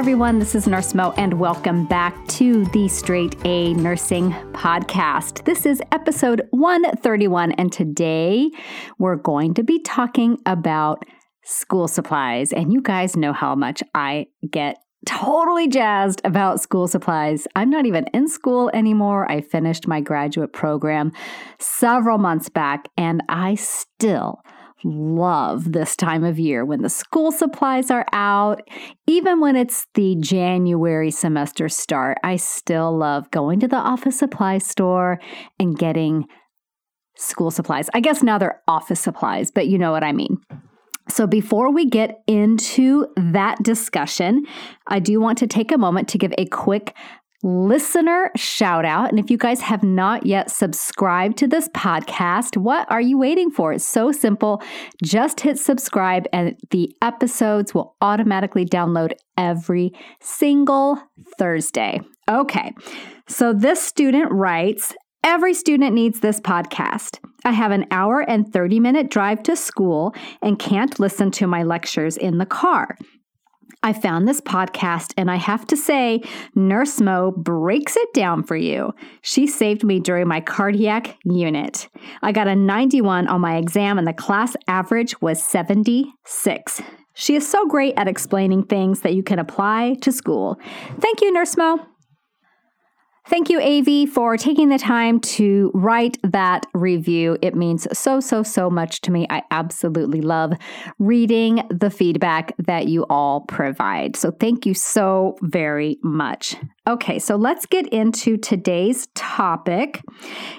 everyone. This is Nurse Mo, and welcome back to the Straight A Nursing Podcast. This is episode 131, and today we're going to be talking about school supplies. And you guys know how much I get totally jazzed about school supplies. I'm not even in school anymore. I finished my graduate program several months back, and I still love this time of year when the school supplies are out. Even when it's the January semester start, I still love going to the office supply store and getting school supplies. I guess now they're office supplies, but you know what I mean. So, before we get into that discussion, I do want to take a moment to give a quick listener shout out. And if you guys have not yet subscribed to this podcast, what are you waiting for? It's so simple. Just hit subscribe, and the episodes will automatically download every single Thursday. Okay, so this student writes, Every student needs this podcast. I have an hour and 30 minute drive to school and can't listen to my lectures in the car. I found this podcast and I have to say, Nurse Mo breaks it down for you. She saved me during my cardiac unit. I got a 91 on my exam and the class average was 76. She is so great at explaining things that you can apply to school. Thank you, Nurse Mo. Thank you, AV, for taking the time to write that review. It means so, so, so much to me. I absolutely love reading the feedback that you all provide. So thank you so very much. Okay, so let's get into today's topic.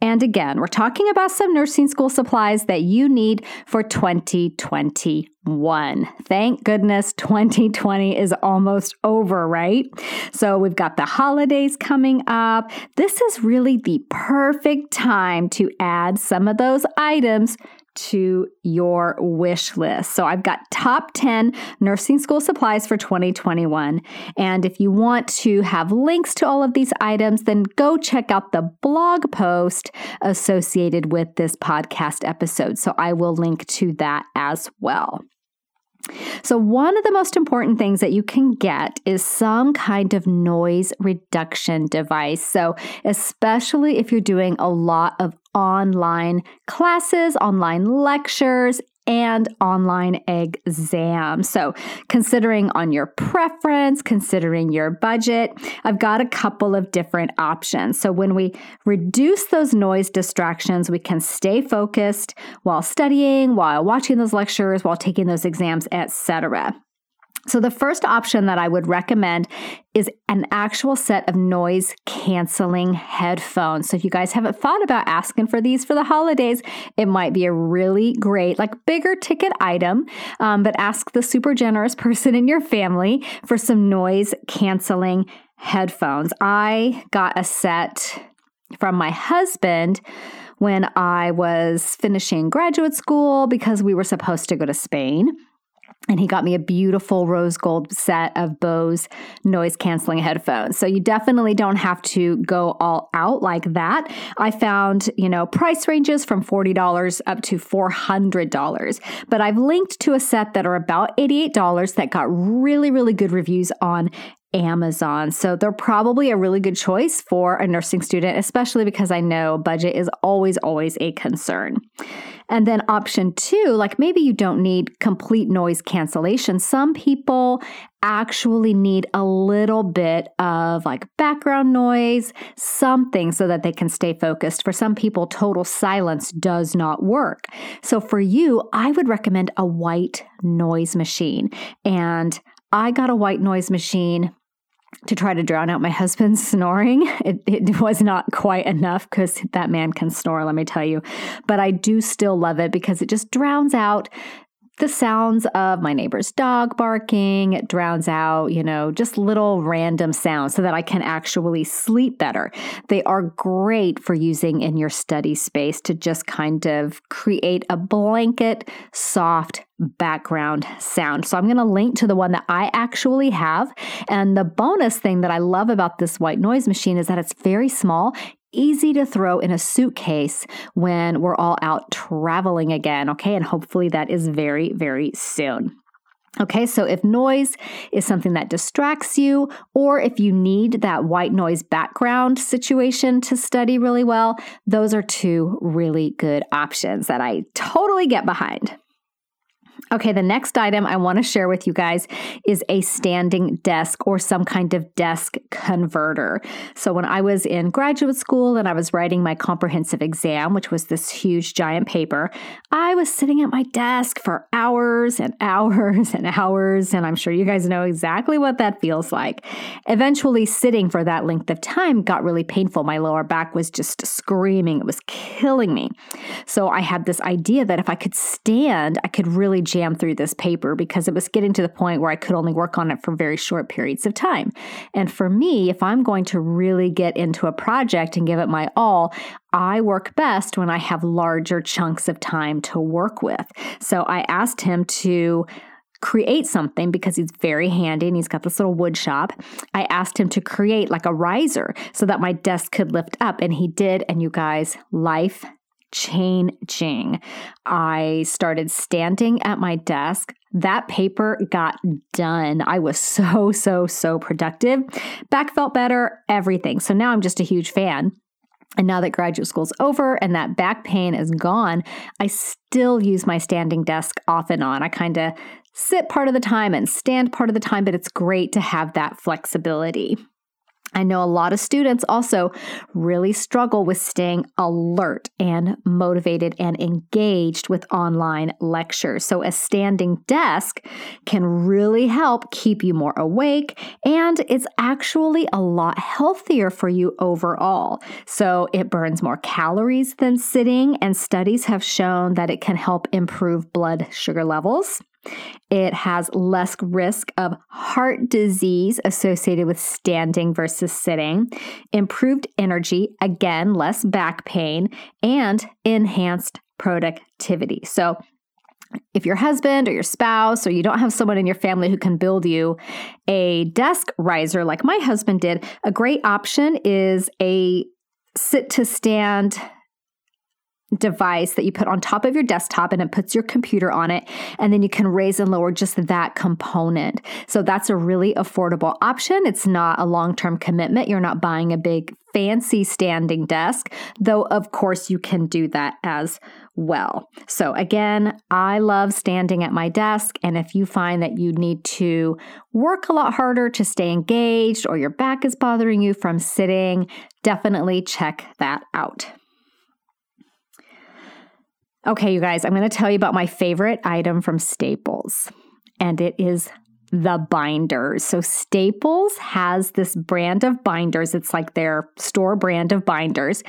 And again, we're talking about some nursing school supplies that you need for 2021. Thank goodness 2020 is almost over, right? So we've got the holidays coming up. This is really the perfect time to add some of those items to your wish list. So I've got top 10 nursing school supplies for 2021. And if you want to have links to all of these items, then go check out the blog post associated with this podcast episode. So I will link to that as well. So, one of the most important things that you can get is some kind of noise reduction device. So, especially if you're doing a lot of online classes, online lectures, and online exams. So, considering on your preference, considering your budget, I've got a couple of different options. So, when we reduce those noise distractions, we can stay focused while studying, while watching those lectures, while taking those exams, etc. So, the first option that I would recommend is an actual set of noise canceling headphones. So, if you guys haven't thought about asking for these for the holidays, it might be a really great, like bigger ticket item. Um, but ask the super generous person in your family for some noise canceling headphones. I got a set from my husband when I was finishing graduate school because we were supposed to go to Spain and he got me a beautiful rose gold set of Bose noise canceling headphones. So you definitely don't have to go all out like that. I found, you know, price ranges from $40 up to $400, but I've linked to a set that are about $88 that got really, really good reviews on Amazon. So they're probably a really good choice for a nursing student, especially because I know budget is always, always a concern. And then option two, like maybe you don't need complete noise cancellation. Some people actually need a little bit of like background noise, something so that they can stay focused. For some people, total silence does not work. So for you, I would recommend a white noise machine. And I got a white noise machine to try to drown out my husband's snoring. It, it was not quite enough because that man can snore, let me tell you. But I do still love it because it just drowns out the sounds of my neighbor's dog barking. It drowns out, you know, just little random sounds so that I can actually sleep better. They are great for using in your study space to just kind of create a blanket, soft background sound. So I'm going to link to the one that I actually have. And the bonus thing that I love about this white noise machine is that it's very small easy to throw in a suitcase when we're all out traveling again, okay? And hopefully that is very, very soon. Okay, so if noise is something that distracts you, or if you need that white noise background situation to study really well, those are two really good options that I totally get behind. Okay, the next item I want to share with you guys is a standing desk or some kind of desk converter. So, when I was in graduate school and I was writing my comprehensive exam, which was this huge giant paper, I was sitting at my desk for hours and hours and hours. And I'm sure you guys know exactly what that feels like. Eventually, sitting for that length of time got really painful. My lower back was just screaming, it was killing me. So, I had this idea that if I could stand, I could really jam through this paper because it was getting to the point where I could only work on it for very short periods of time. And for me, if I'm going to really get into a project and give it my all, I work best when I have larger chunks of time to work with. So I asked him to create something because he's very handy and he's got this little wood shop. I asked him to create like a riser so that my desk could lift up, and he did. And you guys, life changing. I started standing at my desk. That paper got done. I was so, so, so productive. Back felt better, everything. So now I'm just a huge fan. And now that graduate school's over and that back pain is gone, I still use my standing desk off and on. I kind of sit part of the time and stand part of the time, but it's great to have that flexibility. I know a lot of students also really struggle with staying alert and motivated and engaged with online lectures. So, a standing desk can really help keep you more awake, and it's actually a lot healthier for you overall. So, it burns more calories than sitting, and studies have shown that it can help improve blood sugar levels. It has less risk of heart disease associated with standing versus sitting, improved energy, again, less back pain, and enhanced productivity. So, if your husband or your spouse or you don't have someone in your family who can build you a desk riser like my husband did, a great option is a sit to stand device that you put on top of your desktop and it puts your computer on it. And then you can raise and lower just that component. So that's a really affordable option. It's not a long term commitment. You're not buying a big fancy standing desk, though, of course, you can do that as well. So, again, I love standing at my desk. And if you find that you need to work a lot harder to stay engaged or your back is bothering you from sitting, definitely check that out. Okay, you guys, I'm going to tell you about my favorite item from Staples, and it is the binders. So, Staples has this brand of binders. It's like their store brand of binders.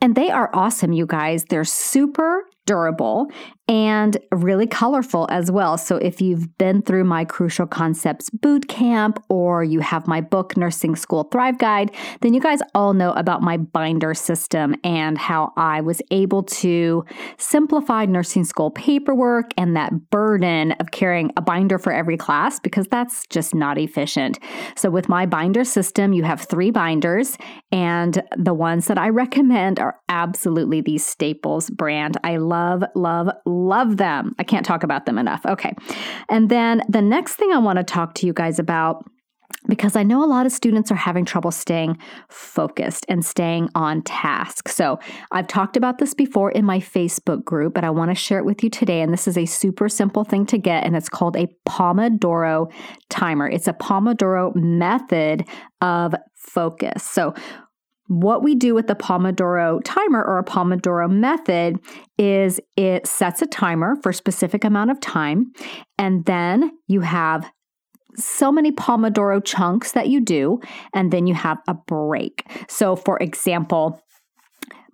And they are awesome, you guys. They're super durable and really colorful as well. So, if you've been through my Crucial Concepts boot camp or you have my book, Nursing School Thrive Guide, then you guys all know about my binder system and how I was able to simplify nursing school paperwork and that burden of carrying a binder for every class because that's just not efficient. So, with my binder system, you have three binders, and the ones that I recommend are absolutely these Staples brand. I love, love, love them. I can't talk about them enough. Okay. And then the next thing I want to talk to you guys about because I know a lot of students are having trouble staying focused and staying on task. So, I've talked about this before in my Facebook group, but I want to share it with you today. And this is a super simple thing to get, and it's called a Pomodoro timer. It's a Pomodoro method of focus. So, what we do with the Pomodoro timer or a Pomodoro method is it sets a timer for a specific amount of time, and then you have so many Pomodoro chunks that you do, and then you have a break. So, for example,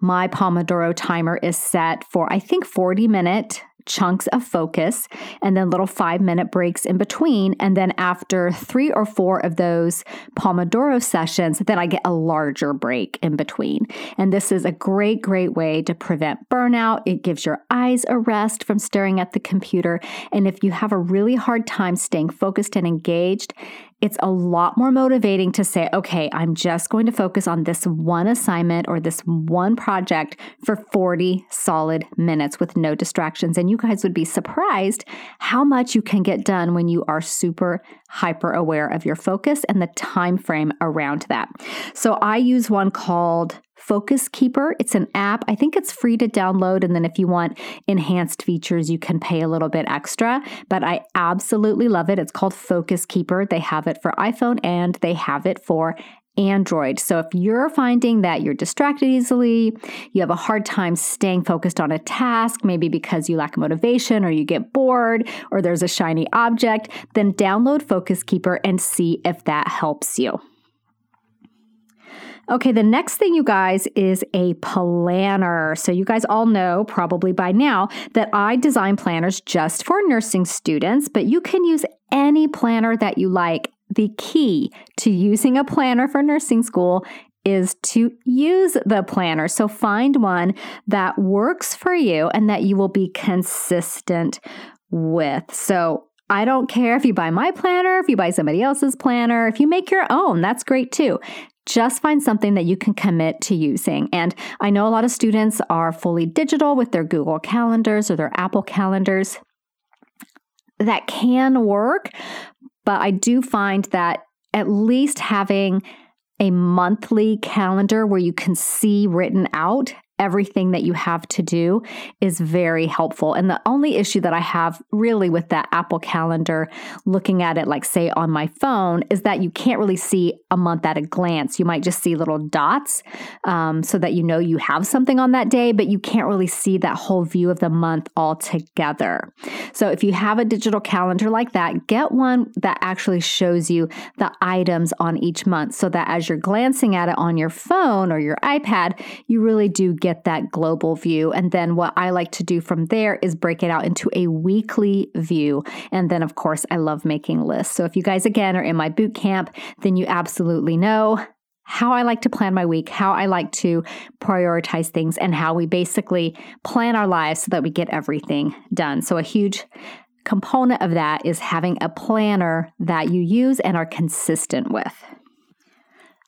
my Pomodoro timer is set for, I think, 40 minute chunks of focus and then little five minute breaks in between. And then after three or four of those Pomodoro sessions, then I get a larger break in between. And this is a great, great way to prevent burnout. It gives your eyes a rest from staring at the computer. And if you have a really hard time staying focused and engaged, it's a lot more motivating to say, okay, I'm just going to focus on this one assignment or this one project for 40 solid minutes with no distractions. And you guys would be surprised how much you can get done when you are super hyper aware of your focus and the time frame around that. So I use one called Focus Keeper. It's an app. I think it's free to download. And then if you want enhanced features, you can pay a little bit extra. But I absolutely love it. It's called Focus Keeper. They have it for iPhone and they have it for Android. So if you're finding that you're distracted easily, you have a hard time staying focused on a task, maybe because you lack motivation or you get bored or there's a shiny object, then download Focus Keeper and see if that helps you. Okay, the next thing, you guys, is a planner. So, you guys all know probably by now that I design planners just for nursing students, but you can use any planner that you like. The key to using a planner for nursing school is to use the planner. So, find one that works for you and that you will be consistent with. So, I don't care if you buy my planner, if you buy somebody else's planner, if you make your own, that's great too just find something that you can commit to using. And I know a lot of students are fully digital with their Google calendars or their Apple calendars. That can work, but I do find that at least having a monthly calendar where you can see written out everything that you have to do is very helpful. And the only issue that I have really with that Apple Calendar, looking at it like, say, on my phone, is that you can't really see a month at a glance. You might just see little dots um, so that you know you have something on that day, but you can't really see that whole view of the month all together. So if you have a digital calendar like that, get one that actually shows you the items on each month so that as you're glancing at it on your phone or your iPad, you really do get that global view. And then what I like to do from there is break it out into a weekly view. And then, of course, I love making lists. So if you guys, again, are in my boot camp, then you absolutely know how I like to plan my week, how I like to prioritize things, and how we basically plan our lives so that we get everything done. So, a huge component of that is having a planner that you use and are consistent with.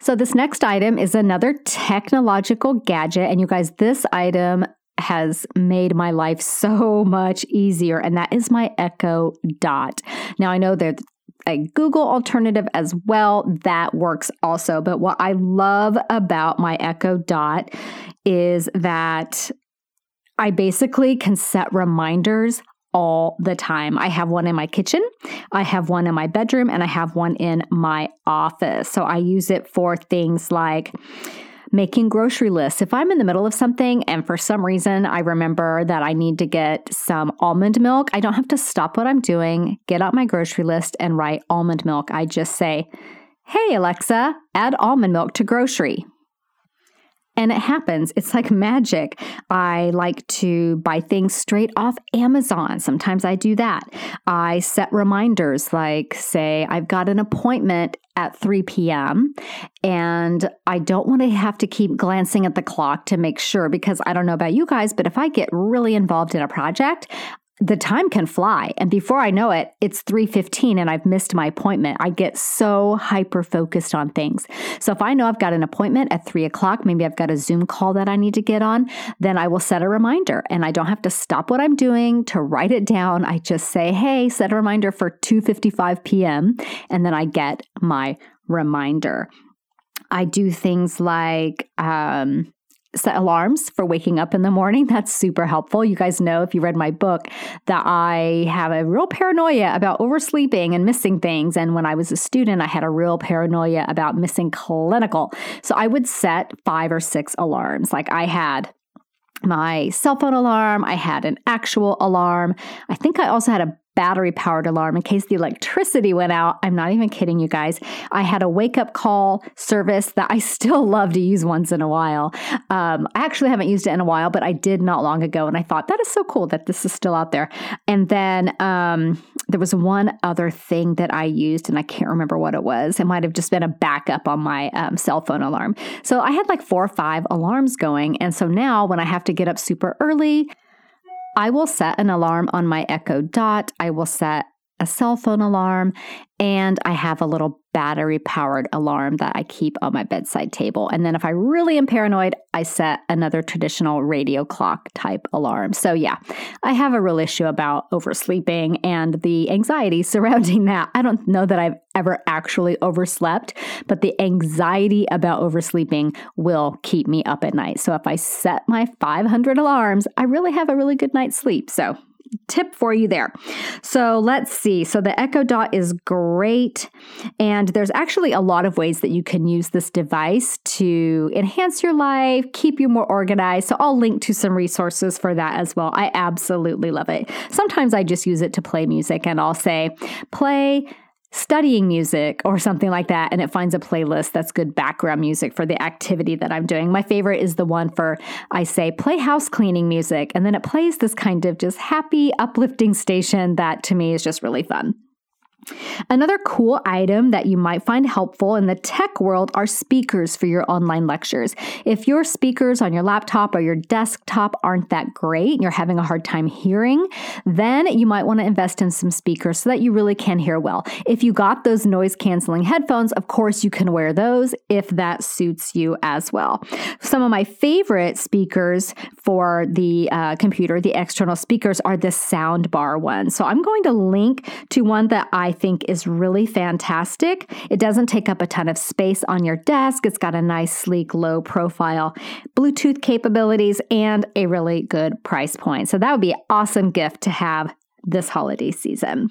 So, this next item is another technological gadget. And you guys, this item has made my life so much easier, and that is my Echo Dot. Now, I know there's a Google alternative as well that works also, but what I love about my Echo Dot is that I basically can set reminders all the time. I have one in my kitchen, I have one in my bedroom, and I have one in my office. So I use it for things like making grocery lists. If I'm in the middle of something and for some reason I remember that I need to get some almond milk, I don't have to stop what I'm doing, get out my grocery list, and write almond milk. I just say, Hey, Alexa, add almond milk to grocery. And it happens. It's like magic. I like to buy things straight off Amazon. Sometimes I do that. I set reminders like, say, I've got an appointment at 3 p.m. and I don't want to have to keep glancing at the clock to make sure because I don't know about you guys, but if I get really involved in a project, the time can fly. And before i know it it's 3.15 and i've missed my appointment. I get so hyper focused on things. So if i know i've got an appointment at 3 o'clock maybe i've got a zoom call that i need to get on then i will set a reminder. And i don't have to stop what i'm doing to write it down. I just say hey set a reminder for 2.55 p.m and then i get my reminder. I do things like um, set alarms for waking up in the morning. That's super helpful. You guys know if you read my book that I have a real paranoia about oversleeping and missing things. And when I was a student, I had a real paranoia about missing clinical. So I would set five or six alarms. Like I had my cell phone alarm, I had an actual alarm. I think I also had a battery powered alarm in case the electricity went out. I'm not even kidding you guys. I had a wake up call service that I still love to use once in a while. Um, I actually haven't used it in a while, but I did not long ago. And I thought that is so cool that this is still out there. And then um, there was one other thing that I used, and I can't remember what it was. It might have just been a backup on my um, cell phone alarm. So I had like four or five alarms going. And so now when I have to get up super early, I will set an alarm on my Echo Dot. I will set a cell phone alarm, and I have a little battery powered alarm that I keep on my bedside table. And then if I really am paranoid, I set another traditional radio clock type alarm. So, yeah, I have a real issue about oversleeping and the anxiety surrounding that. I don't know that I've ever actually overslept, but the anxiety about oversleeping will keep me up at night. So, if I set my 500 alarms, I really have a really good night's sleep. So, tip for you there. So let's see. So the Echo Dot is great. And there's actually a lot of ways that you can use this device to enhance your life, keep you more organized. So I'll link to some resources for that as well. I absolutely love it. Sometimes I just use it to play music and I'll say, play studying music or something like that and it finds a playlist that's good background music for the activity that I'm doing. My favorite is the one for I say play house cleaning music and then it plays this kind of just happy uplifting station that to me is just really fun. Another cool item that you might find helpful in the tech world are speakers for your online lectures. If your speakers on your laptop or your desktop aren't that great and you're having a hard time hearing, then you might want to invest in some speakers so that you really can hear well. If you got those noise canceling headphones, of course you can wear those if that suits you as well. Some of my favorite speakers for the uh, computer, the external speakers, are the soundbar ones. So I'm going to link to one that I think is really fantastic. It doesn't take up a ton of space on your desk. It's got a nice, sleek, low profile Bluetooth capabilities and a really good price point. So that would be an awesome gift to have this holiday season.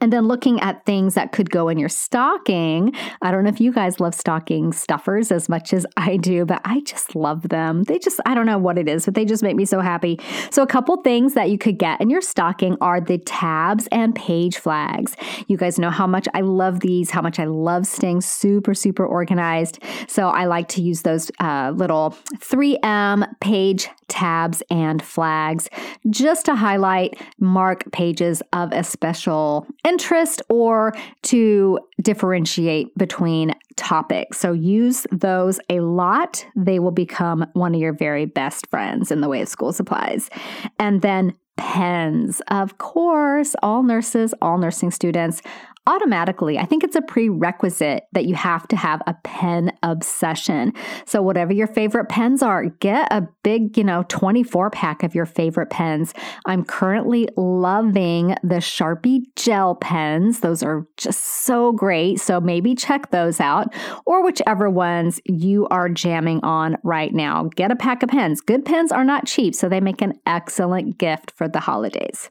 And then looking at things that could go in your stocking. I don't know if you guys love stocking stuffers as much as I do, but I just love them. They just, I don't know what it is, but they just make me so happy. So, a couple things that you could get in your stocking are the tabs and page flags. You guys know how much I love these, how much I love staying super, super organized. So, I like to use those uh, little 3M page tabs and flags just to highlight mark pages of a special interest or to differentiate between topics. So use those a lot. They will become one of your very best friends in the way of school supplies. And then pens. Of course, all nurses, all nursing students automatically, I think it's a prerequisite that you have to have a pen obsession. So, whatever your favorite pens are, get a big, you know, 24 pack of your favorite pens. I'm currently loving the Sharpie gel pens. Those are just so great. So, maybe check those out or whichever ones you are jamming on right now. Get a pack of pens. Good pens are not cheap, so they make an excellent gift for the holidays.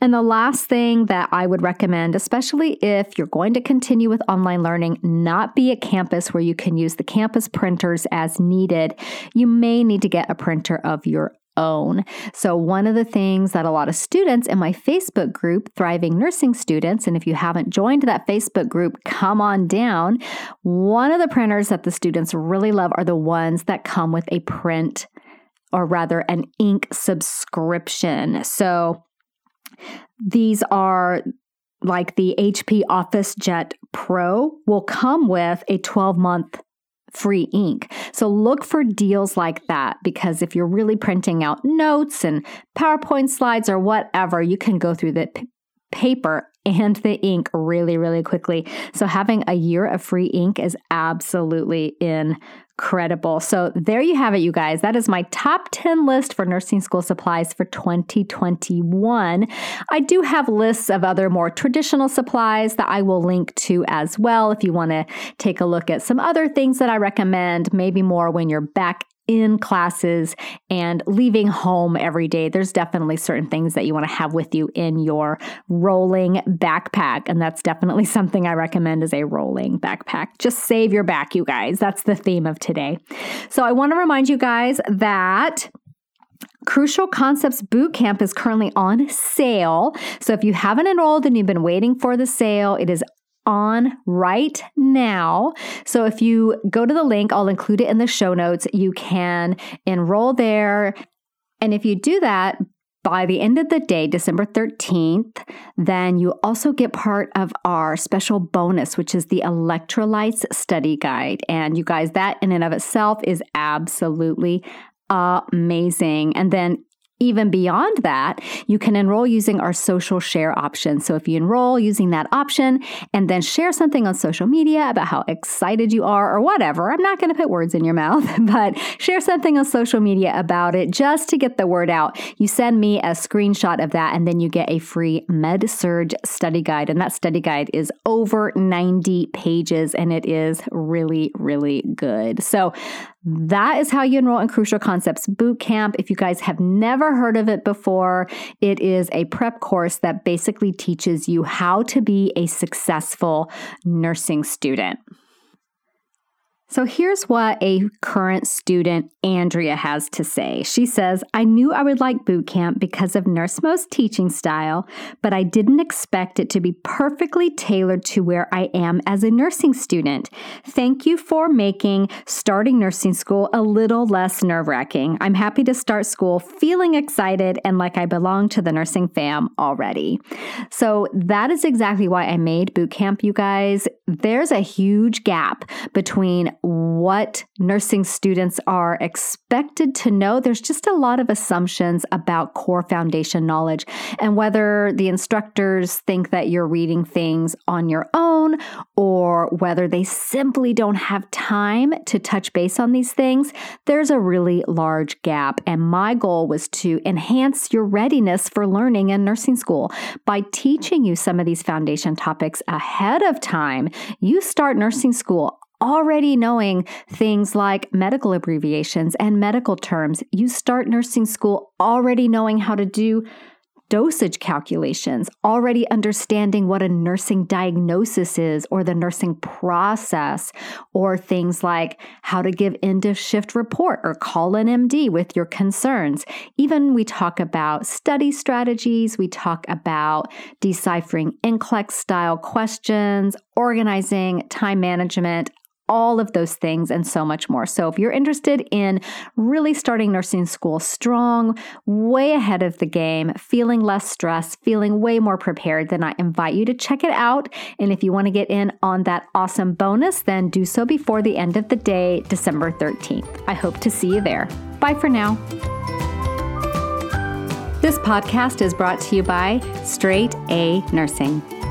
And the last thing that I would recommend, especially if you're going to continue with online learning, not be at campus where you can use the campus printers as needed. You may need to get a printer of your own. So, one of the things that a lot of students in my Facebook group, Thriving Nursing Students, and if you haven't joined that Facebook group, come on down. One of the printers that the students really love are the ones that come with a print or rather an ink subscription. So, these are like the HP OfficeJet Pro will come with a 12 month free ink. So look for deals like that because if you're really printing out notes and PowerPoint slides or whatever, you can go through the paper and the ink really, really quickly. So having a year of free ink is absolutely incredible. So there you have it, you guys. That is my top 10 list for nursing school supplies for 2021. I do have lists of other more traditional supplies that I will link to as well if you want to take a look at some other things that I recommend, maybe more when you're back in classes and leaving home every day, there's definitely certain things that you want to have with you in your rolling backpack. And that's definitely something I recommend as a rolling backpack. Just save your back, you guys. That's the theme of today. So I want to remind you guys that Crucial Concepts Bootcamp is currently on sale. So if you haven't enrolled and you've been waiting for the sale, it is on right now. So if you go to the link, I'll include it in the show notes. You can enroll there. And if you do that, by the end of the day, December 13th, then you also get part of our special bonus, which is the electrolytes study guide. And you guys, that in and of itself is absolutely amazing. And then Even beyond that, you can enroll using our social share option. So if you enroll using that option and then share something on social media about how excited you are or whatever, I'm not going to put words in your mouth, but share something on social media about it just to get the word out. You send me a screenshot of that and then you get a free Med Surg study guide. And that study guide is over 90 pages and it is really, really good. So that is how you enroll in Crucial Concepts Boot Camp. If you guys have never heard of it before, it is a prep course that basically teaches you how to be a successful nursing student. So here's what a current student, Andrea, has to say. She says, I knew I would like boot camp because of NurseMo's teaching style, but I didn't expect it to be perfectly tailored to where I am as a nursing student. Thank you for making starting nursing school a little less nerve wracking. I'm happy to start school feeling excited and like I belong to the nursing fam already. So that is exactly why I made boot camp, you guys. There's a huge gap between what nursing students are expected to know. There's just a lot of assumptions about core foundation knowledge and whether the instructors think that you're reading things on your own or whether they simply don't have time to touch base on these things. There's a really large gap. And my goal was to enhance your readiness for learning in nursing school by teaching you some of these foundation topics ahead of time. You start nursing school already knowing things like medical abbreviations and medical terms. You start nursing school already knowing how to do dosage calculations, already understanding what a nursing diagnosis is or the nursing process, or things like how to give end of shift report or call an MD with your concerns. Even we talk about study strategies, we talk about deciphering NCLEX style questions, organizing time management, all of those things and so much more. So, if you're interested in really starting nursing school strong, way ahead of the game, feeling less stressed, feeling way more prepared, then I invite you to check it out. And if you want to get in on that awesome bonus, then do so before the end of the day, December 13th. I hope to see you there. Bye for now. This podcast is brought to you by Straight A Nursing.